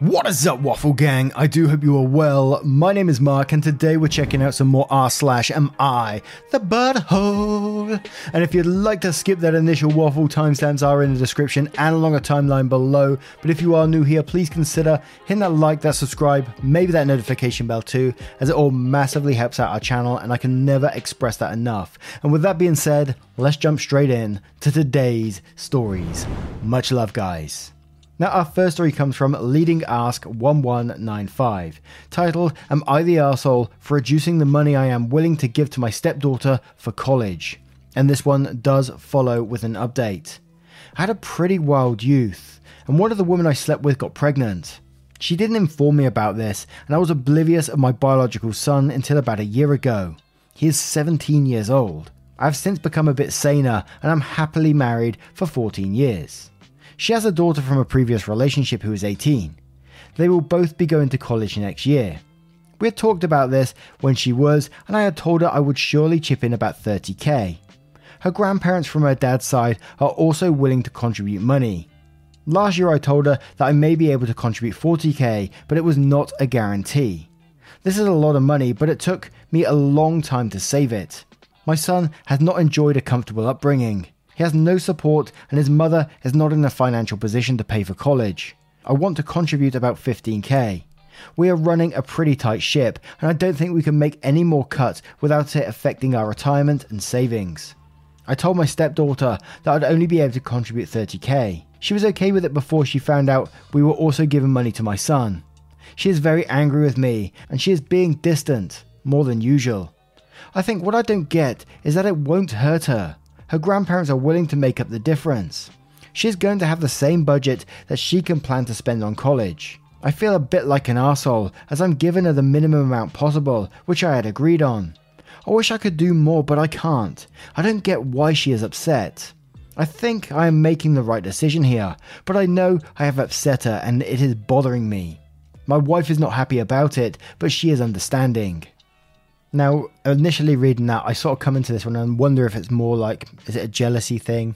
What is up, Waffle Gang? I do hope you are well. My name is Mark, and today we're checking out some more r slash am I, the butthole. And if you'd like to skip that initial waffle, timestamps are in the description and along a timeline below. But if you are new here, please consider hitting that like, that subscribe, maybe that notification bell too, as it all massively helps out our channel, and I can never express that enough. And with that being said, let's jump straight in to today's stories. Much love, guys. Now, our first story comes from Leading Ask 1195, titled Am I the Arsehole for reducing the money I am willing to give to my stepdaughter for college? And this one does follow with an update. I had a pretty wild youth, and one of the women I slept with got pregnant. She didn't inform me about this, and I was oblivious of my biological son until about a year ago. He is 17 years old. I've since become a bit saner, and I'm happily married for 14 years. She has a daughter from a previous relationship who is 18. They will both be going to college next year. We had talked about this when she was, and I had told her I would surely chip in about 30k. Her grandparents from her dad's side are also willing to contribute money. Last year I told her that I may be able to contribute 40k, but it was not a guarantee. This is a lot of money, but it took me a long time to save it. My son has not enjoyed a comfortable upbringing. He has no support, and his mother is not in a financial position to pay for college. I want to contribute about 15k. We are running a pretty tight ship, and I don't think we can make any more cuts without it affecting our retirement and savings. I told my stepdaughter that I'd only be able to contribute 30k. She was okay with it before she found out we were also giving money to my son. She is very angry with me, and she is being distant, more than usual. I think what I don't get is that it won't hurt her her grandparents are willing to make up the difference. She's going to have the same budget that she can plan to spend on college. I feel a bit like an asshole as I'm giving her the minimum amount possible, which I had agreed on. I wish I could do more, but I can't. I don't get why she is upset. I think I am making the right decision here, but I know I have upset her and it is bothering me. My wife is not happy about it, but she is understanding. Now, initially reading that, I sort of come into this one and wonder if it's more like, is it a jealousy thing?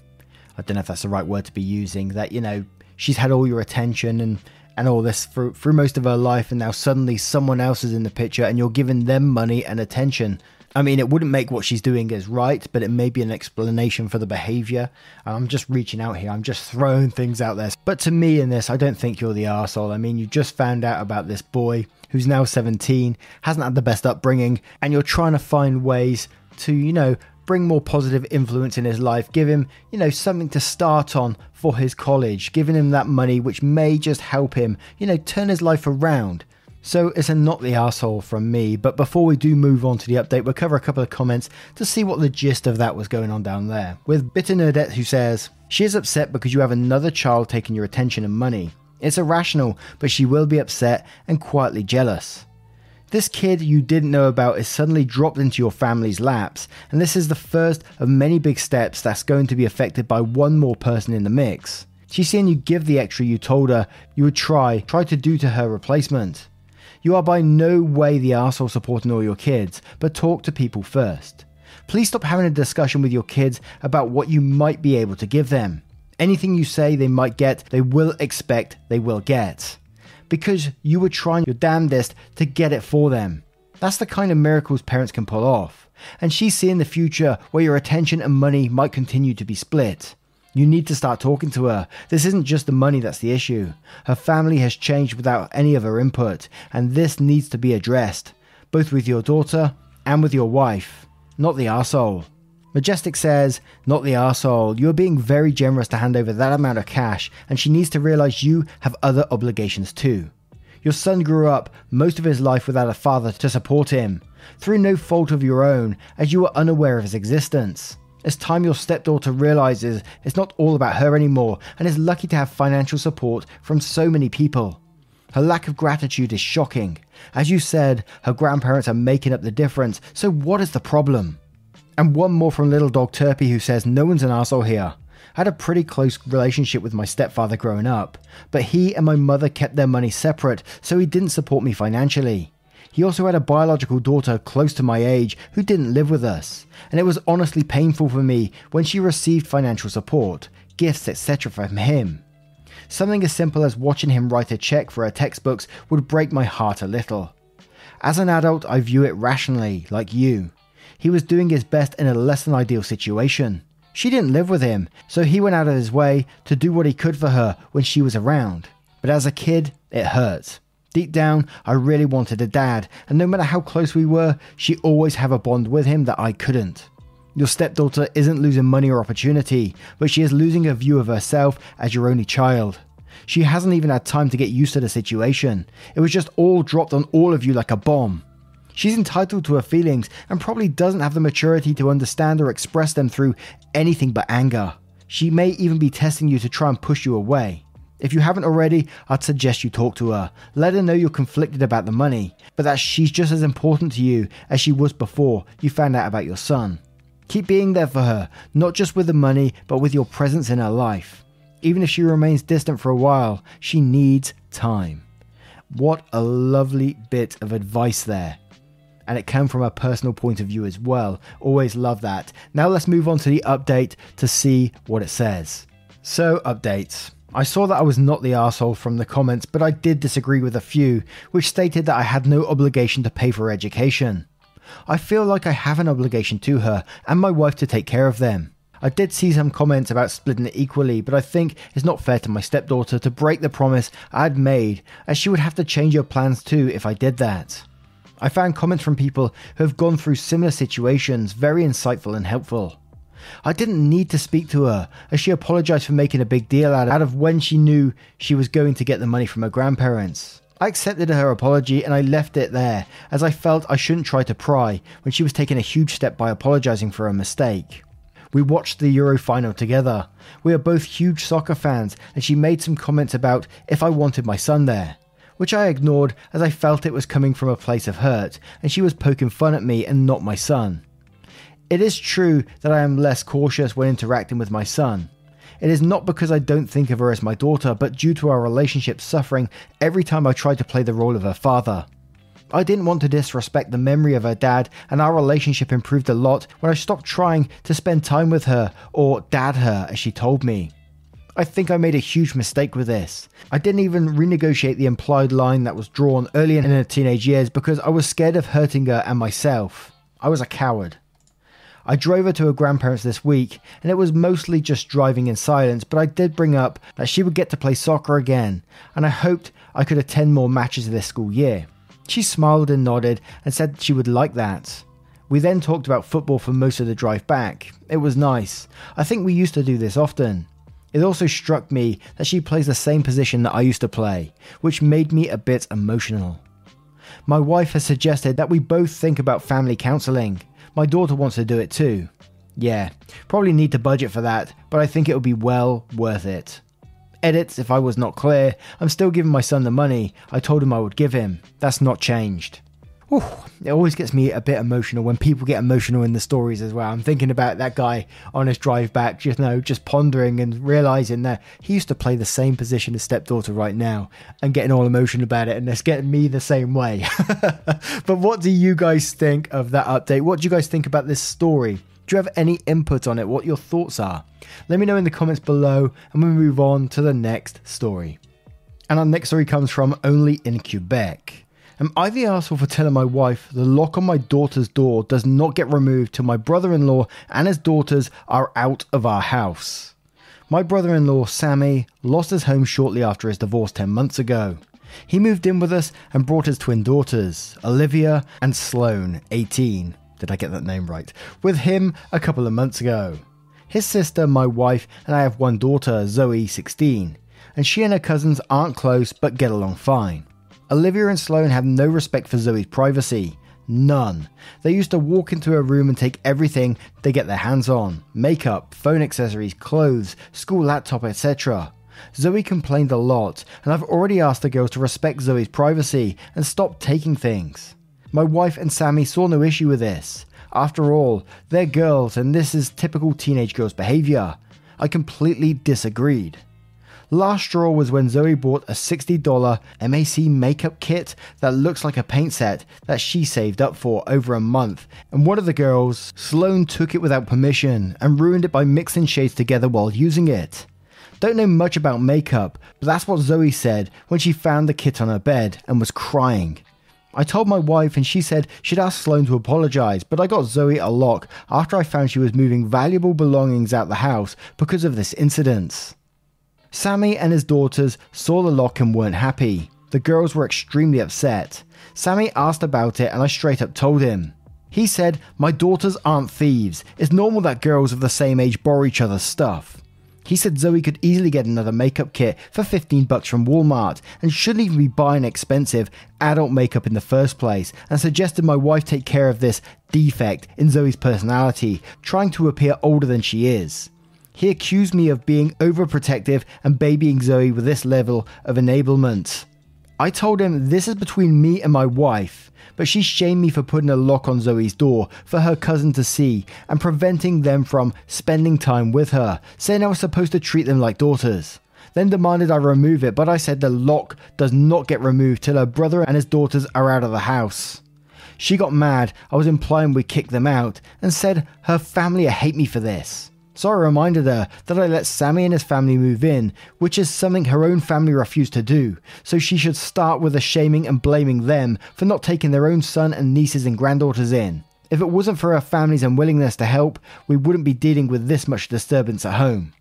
I don't know if that's the right word to be using. That, you know, she's had all your attention and, and all this through, through most of her life, and now suddenly someone else is in the picture and you're giving them money and attention. I mean, it wouldn't make what she's doing as right, but it may be an explanation for the behavior. I'm just reaching out here. I'm just throwing things out there. But to me, in this, I don't think you're the asshole. I mean, you just found out about this boy who's now 17, hasn't had the best upbringing, and you're trying to find ways to, you know, bring more positive influence in his life, give him, you know, something to start on for his college, giving him that money which may just help him, you know, turn his life around. So it's a not the asshole from me, but before we do move on to the update, we'll cover a couple of comments to see what the gist of that was going on down there. With Bitter Nerdette who says, She is upset because you have another child taking your attention and money. It's irrational, but she will be upset and quietly jealous. This kid you didn't know about is suddenly dropped into your family's laps, and this is the first of many big steps that's going to be affected by one more person in the mix. She's seeing you give the extra you told her you would try, try to do to her replacement. You are by no way the asshole supporting all your kids, but talk to people first. Please stop having a discussion with your kids about what you might be able to give them. Anything you say they might get, they will expect they will get because you were trying your damnedest to get it for them. That's the kind of miracles parents can pull off. And she's seeing the future where your attention and money might continue to be split. You need to start talking to her. This isn't just the money that's the issue. Her family has changed without any of her input, and this needs to be addressed, both with your daughter and with your wife, not the arsehole. Majestic says, Not the arsehole. You are being very generous to hand over that amount of cash, and she needs to realize you have other obligations too. Your son grew up most of his life without a father to support him, through no fault of your own, as you were unaware of his existence. It's time your stepdaughter realizes it's not all about her anymore and is lucky to have financial support from so many people. Her lack of gratitude is shocking. As you said, her grandparents are making up the difference, so what is the problem? And one more from Little Dog Turpy who says, No one's an asshole here. I had a pretty close relationship with my stepfather growing up, but he and my mother kept their money separate, so he didn't support me financially. He also had a biological daughter close to my age who didn't live with us, and it was honestly painful for me when she received financial support, gifts, etc. from him. Something as simple as watching him write a check for her textbooks would break my heart a little. As an adult, I view it rationally, like you. He was doing his best in a less than ideal situation. She didn't live with him, so he went out of his way to do what he could for her when she was around. But as a kid, it hurt. Deep down, I really wanted a dad, and no matter how close we were, she always had a bond with him that I couldn't. Your stepdaughter isn't losing money or opportunity, but she is losing a view of herself as your only child. She hasn't even had time to get used to the situation. It was just all dropped on all of you like a bomb. She's entitled to her feelings and probably doesn't have the maturity to understand or express them through anything but anger. She may even be testing you to try and push you away. If you haven't already, I'd suggest you talk to her. Let her know you're conflicted about the money, but that she's just as important to you as she was before you found out about your son. Keep being there for her, not just with the money, but with your presence in her life. Even if she remains distant for a while, she needs time. What a lovely bit of advice there and it came from a personal point of view as well. Always love that. Now let's move on to the update to see what it says. So, updates. I saw that I was not the asshole from the comments, but I did disagree with a few, which stated that I had no obligation to pay for education. I feel like I have an obligation to her and my wife to take care of them. I did see some comments about splitting it equally, but I think it's not fair to my stepdaughter to break the promise I'd made, as she would have to change her plans too if I did that. I found comments from people who have gone through similar situations very insightful and helpful. I didn't need to speak to her, as she apologized for making a big deal out of when she knew she was going to get the money from her grandparents. I accepted her apology and I left it there, as I felt I shouldn't try to pry when she was taking a huge step by apologizing for a mistake. We watched the Euro final together. We are both huge soccer fans, and she made some comments about if I wanted my son there which I ignored as I felt it was coming from a place of hurt, and she was poking fun at me and not my son. It is true that I am less cautious when interacting with my son. It is not because I don't think of her as my daughter, but due to our relationship suffering every time I try to play the role of her father. I didn't want to disrespect the memory of her dad, and our relationship improved a lot when I stopped trying to spend time with her, or dad her, as she told me. I think I made a huge mistake with this. I didn't even renegotiate the implied line that was drawn early in her teenage years because I was scared of hurting her and myself. I was a coward. I drove her to her grandparents this week, and it was mostly just driving in silence, but I did bring up that she would get to play soccer again, and I hoped I could attend more matches this school year. She smiled and nodded and said she would like that. We then talked about football for most of the drive back. It was nice. I think we used to do this often. It also struck me that she plays the same position that I used to play, which made me a bit emotional. My wife has suggested that we both think about family counselling. My daughter wants to do it too. Yeah, probably need to budget for that, but I think it would be well worth it. Edits, if I was not clear, I'm still giving my son the money I told him I would give him. That's not changed. It always gets me a bit emotional when people get emotional in the stories as well. I'm thinking about that guy on his drive back, just you know, just pondering and realizing that he used to play the same position as stepdaughter right now and getting all emotional about it, and it's getting me the same way. but what do you guys think of that update? What do you guys think about this story? Do you have any input on it? What your thoughts are? Let me know in the comments below, and we'll move on to the next story. And our next story comes from Only in Quebec. Am I the asshole for telling my wife the lock on my daughter's door does not get removed till my brother in law and his daughters are out of our house? My brother in law, Sammy, lost his home shortly after his divorce 10 months ago. He moved in with us and brought his twin daughters, Olivia and Sloane, 18. Did I get that name right? With him a couple of months ago. His sister, my wife, and I have one daughter, Zoe, 16, and she and her cousins aren't close but get along fine. Olivia and Sloane have no respect for Zoe's privacy. None. They used to walk into a room and take everything they get their hands on makeup, phone accessories, clothes, school laptop, etc. Zoe complained a lot, and I've already asked the girls to respect Zoe's privacy and stop taking things. My wife and Sammy saw no issue with this. After all, they're girls, and this is typical teenage girls' behavior. I completely disagreed. Last straw was when Zoe bought a $60 MAC makeup kit that looks like a paint set that she saved up for over a month, and one of the girls, Sloane, took it without permission and ruined it by mixing shades together while using it. Don't know much about makeup, but that's what Zoe said when she found the kit on her bed and was crying. I told my wife and she said she'd ask Sloane to apologise, but I got Zoe a lock after I found she was moving valuable belongings out the house because of this incident. Sammy and his daughters saw the lock and weren't happy. The girls were extremely upset. Sammy asked about it and I straight up told him. He said, My daughters aren't thieves. It's normal that girls of the same age borrow each other's stuff. He said Zoe could easily get another makeup kit for 15 bucks from Walmart and shouldn't even be buying expensive adult makeup in the first place and suggested my wife take care of this defect in Zoe's personality, trying to appear older than she is. He accused me of being overprotective and babying Zoe with this level of enablement. I told him this is between me and my wife, but she shamed me for putting a lock on Zoe's door for her cousin to see and preventing them from spending time with her, saying I was supposed to treat them like daughters. Then demanded I remove it, but I said the lock does not get removed till her brother and his daughters are out of the house. She got mad, I was implying we kick them out, and said her family hate me for this. So I reminded her that I let Sammy and his family move in, which is something her own family refused to do, so she should start with the shaming and blaming them for not taking their own son and nieces and granddaughters in. If it wasn't for her family's unwillingness to help, we wouldn't be dealing with this much disturbance at home.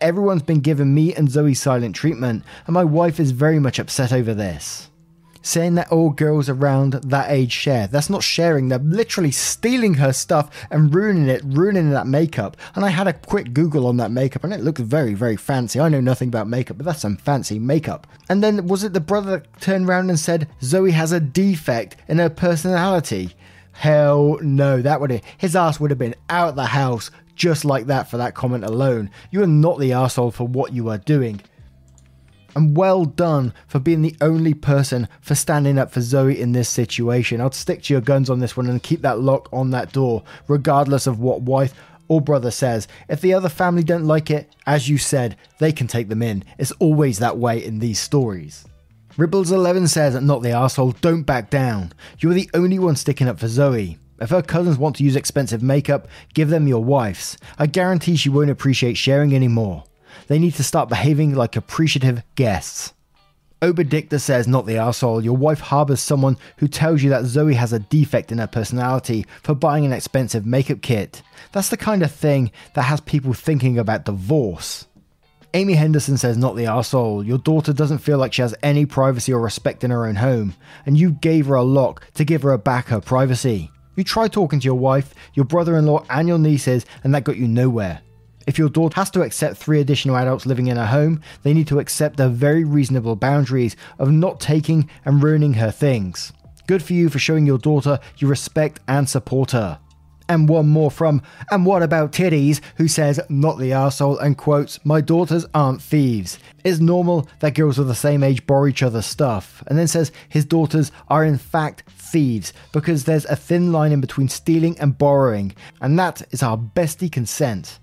Everyone's been giving me and Zoe silent treatment, and my wife is very much upset over this saying that all girls around that age share. That's not sharing, they're literally stealing her stuff and ruining it, ruining that makeup. And I had a quick Google on that makeup and it looked very, very fancy. I know nothing about makeup, but that's some fancy makeup. And then was it the brother that turned around and said Zoe has a defect in her personality? Hell no, that would have, his ass would have been out the house just like that for that comment alone. You are not the asshole for what you are doing. And well done for being the only person for standing up for Zoe in this situation. I'd stick to your guns on this one and keep that lock on that door, regardless of what wife or brother says. If the other family don't like it, as you said, they can take them in. It's always that way in these stories. Ribbles11 says, Not the asshole, don't back down. You're the only one sticking up for Zoe. If her cousins want to use expensive makeup, give them your wife's. I guarantee she won't appreciate sharing anymore. They need to start behaving like appreciative guests. Oberdicta says, not the asshole. Your wife harbors someone who tells you that Zoe has a defect in her personality for buying an expensive makeup kit. That's the kind of thing that has people thinking about divorce. Amy Henderson says, not the asshole. Your daughter doesn't feel like she has any privacy or respect in her own home, and you gave her a lock to give her back her privacy. You tried talking to your wife, your brother in law, and your nieces, and that got you nowhere. If your daughter has to accept three additional adults living in her home, they need to accept the very reasonable boundaries of not taking and ruining her things. Good for you for showing your daughter you respect and support her. And one more from, and what about titties, who says, not the arsehole, and quotes, My daughters aren't thieves. It's normal that girls of the same age borrow each other's stuff. And then says, his daughters are in fact thieves, because there's a thin line in between stealing and borrowing, and that is our bestie consent.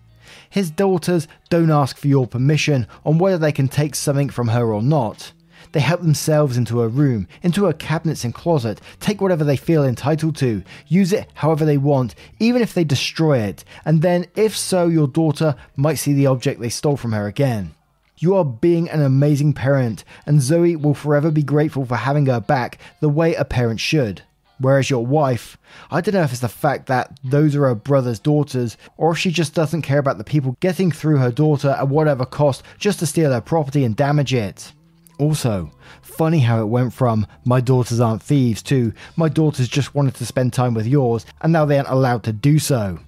His daughters don't ask for your permission on whether they can take something from her or not. They help themselves into her room, into her cabinets and closet, take whatever they feel entitled to, use it however they want, even if they destroy it, and then, if so, your daughter might see the object they stole from her again. You are being an amazing parent, and Zoe will forever be grateful for having her back the way a parent should. Whereas your wife, I don't know if it's the fact that those are her brother's daughters, or if she just doesn't care about the people getting through her daughter at whatever cost just to steal her property and damage it. Also, funny how it went from my daughters aren't thieves to my daughters just wanted to spend time with yours and now they aren't allowed to do so.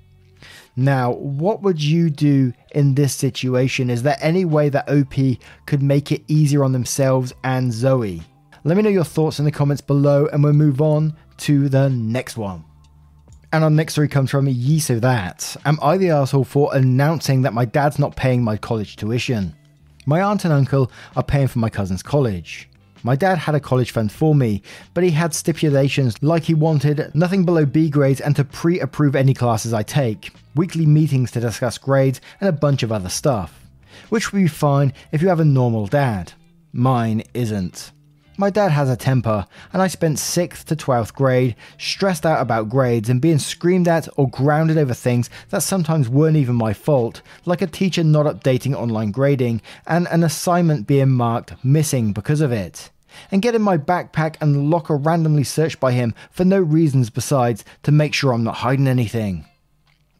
Now, what would you do in this situation? Is there any way that OP could make it easier on themselves and Zoe? Let me know your thoughts in the comments below and we'll move on to the next one. And our next story comes from Ye So That. Am I the asshole for announcing that my dad's not paying my college tuition? My aunt and uncle are paying for my cousin's college. My dad had a college fund for me, but he had stipulations like he wanted nothing below B grades and to pre approve any classes I take, weekly meetings to discuss grades, and a bunch of other stuff. Which would be fine if you have a normal dad. Mine isn't. My dad has a temper, and I spent 6th to 12th grade stressed out about grades and being screamed at or grounded over things that sometimes weren't even my fault, like a teacher not updating online grading and an assignment being marked missing because of it. And getting my backpack and locker randomly searched by him for no reasons besides to make sure I'm not hiding anything.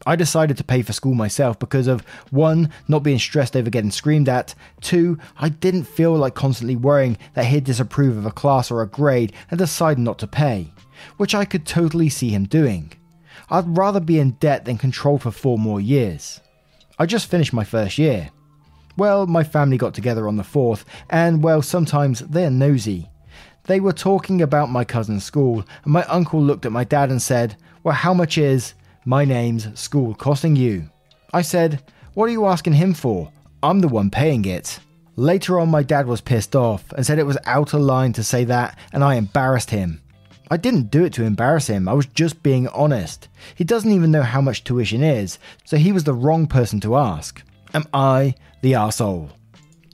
I decided to pay for school myself because of one, not being stressed over getting screamed at, two, I didn't feel like constantly worrying that he'd disapprove of a class or a grade and decide not to pay, which I could totally see him doing. I'd rather be in debt than controlled for four more years. I just finished my first year. Well, my family got together on the fourth, and well, sometimes they're nosy. They were talking about my cousin's school, and my uncle looked at my dad and said, Well, how much is my name's school costing you? I said, What are you asking him for? I'm the one paying it. Later on, my dad was pissed off and said it was out of line to say that, and I embarrassed him. I didn't do it to embarrass him, I was just being honest. He doesn't even know how much tuition is, so he was the wrong person to ask. Am I the arsehole?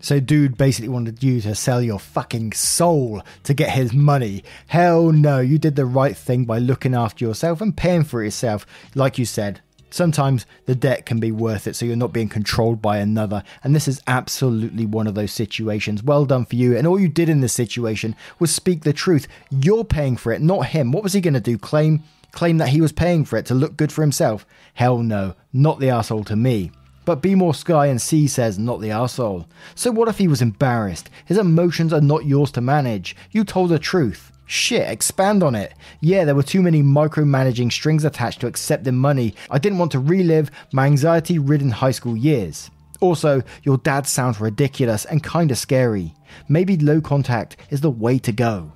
So, dude basically wanted you to sell your fucking soul to get his money. Hell no, you did the right thing by looking after yourself and paying for yourself. Like you said, sometimes the debt can be worth it so you're not being controlled by another. And this is absolutely one of those situations. Well done for you. And all you did in this situation was speak the truth. You're paying for it, not him. What was he going to do? Claim claim that he was paying for it to look good for himself? Hell no, not the asshole to me. But Be More Sky and C says, not the asshole. So what if he was embarrassed? His emotions are not yours to manage. You told the truth. Shit, expand on it. Yeah, there were too many micromanaging strings attached to accepting money. I didn't want to relive my anxiety ridden high school years. Also, your dad sounds ridiculous and kinda scary. Maybe low contact is the way to go.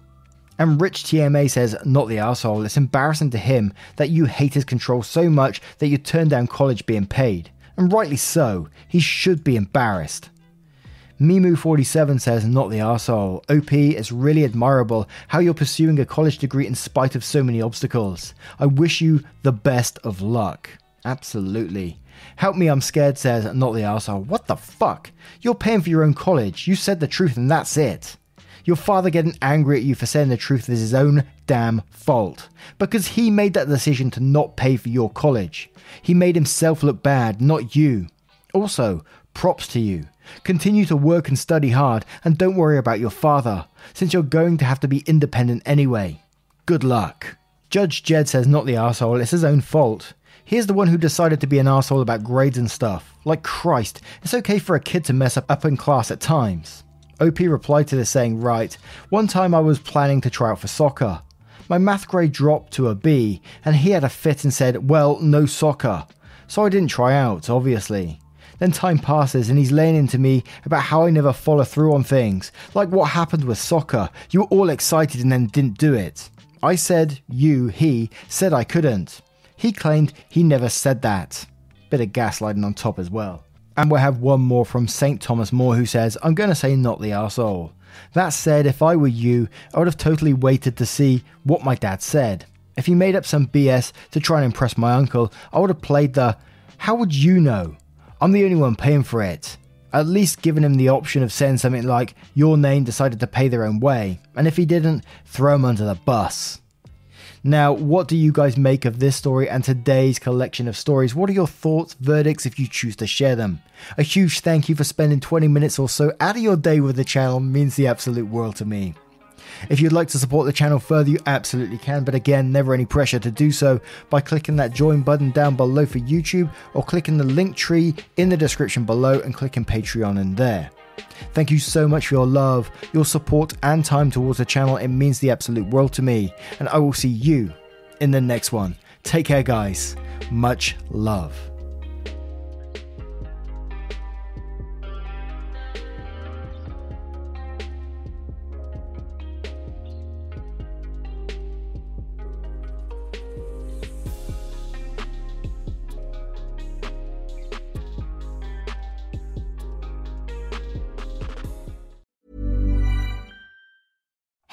And Rich TMA says, not the asshole, it's embarrassing to him that you hate his control so much that you turn down college being paid and rightly so. He should be embarrassed. Mimu47 says, Not the arsehole. OP, it's really admirable how you're pursuing a college degree in spite of so many obstacles. I wish you the best of luck. Absolutely. Help me, I'm scared says, Not the arsehole. What the fuck? You're paying for your own college. You said the truth and that's it. Your father getting angry at you for saying the truth is his own damn fault. Because he made that decision to not pay for your college. He made himself look bad, not you. Also, props to you. Continue to work and study hard, and don't worry about your father, since you're going to have to be independent anyway. Good luck. Judge Jed says not the asshole, it's his own fault. He's the one who decided to be an asshole about grades and stuff. Like Christ, it's okay for a kid to mess up up in class at times. OP replied to this saying, Right, one time I was planning to try out for soccer. My math grade dropped to a B, and he had a fit and said, Well, no soccer. So I didn't try out, obviously. Then time passes and he's laying into me about how I never follow through on things, like what happened with soccer. You were all excited and then didn't do it. I said, you, he, said I couldn't. He claimed he never said that. Bit of gaslighting on top as well. And we'll have one more from St. Thomas More who says, I'm going to say not the arsehole. That said, if I were you, I would have totally waited to see what my dad said. If he made up some BS to try and impress my uncle, I would have played the, How would you know? I'm the only one paying for it. At least giving him the option of saying something like, Your name decided to pay their own way. And if he didn't, throw him under the bus. Now, what do you guys make of this story and today's collection of stories? What are your thoughts, verdicts if you choose to share them? A huge thank you for spending 20 minutes or so out of your day with the channel means the absolute world to me. If you'd like to support the channel further, you absolutely can, but again, never any pressure to do so by clicking that join button down below for YouTube or clicking the link tree in the description below and clicking Patreon in there. Thank you so much for your love, your support, and time towards the channel. It means the absolute world to me. And I will see you in the next one. Take care, guys. Much love.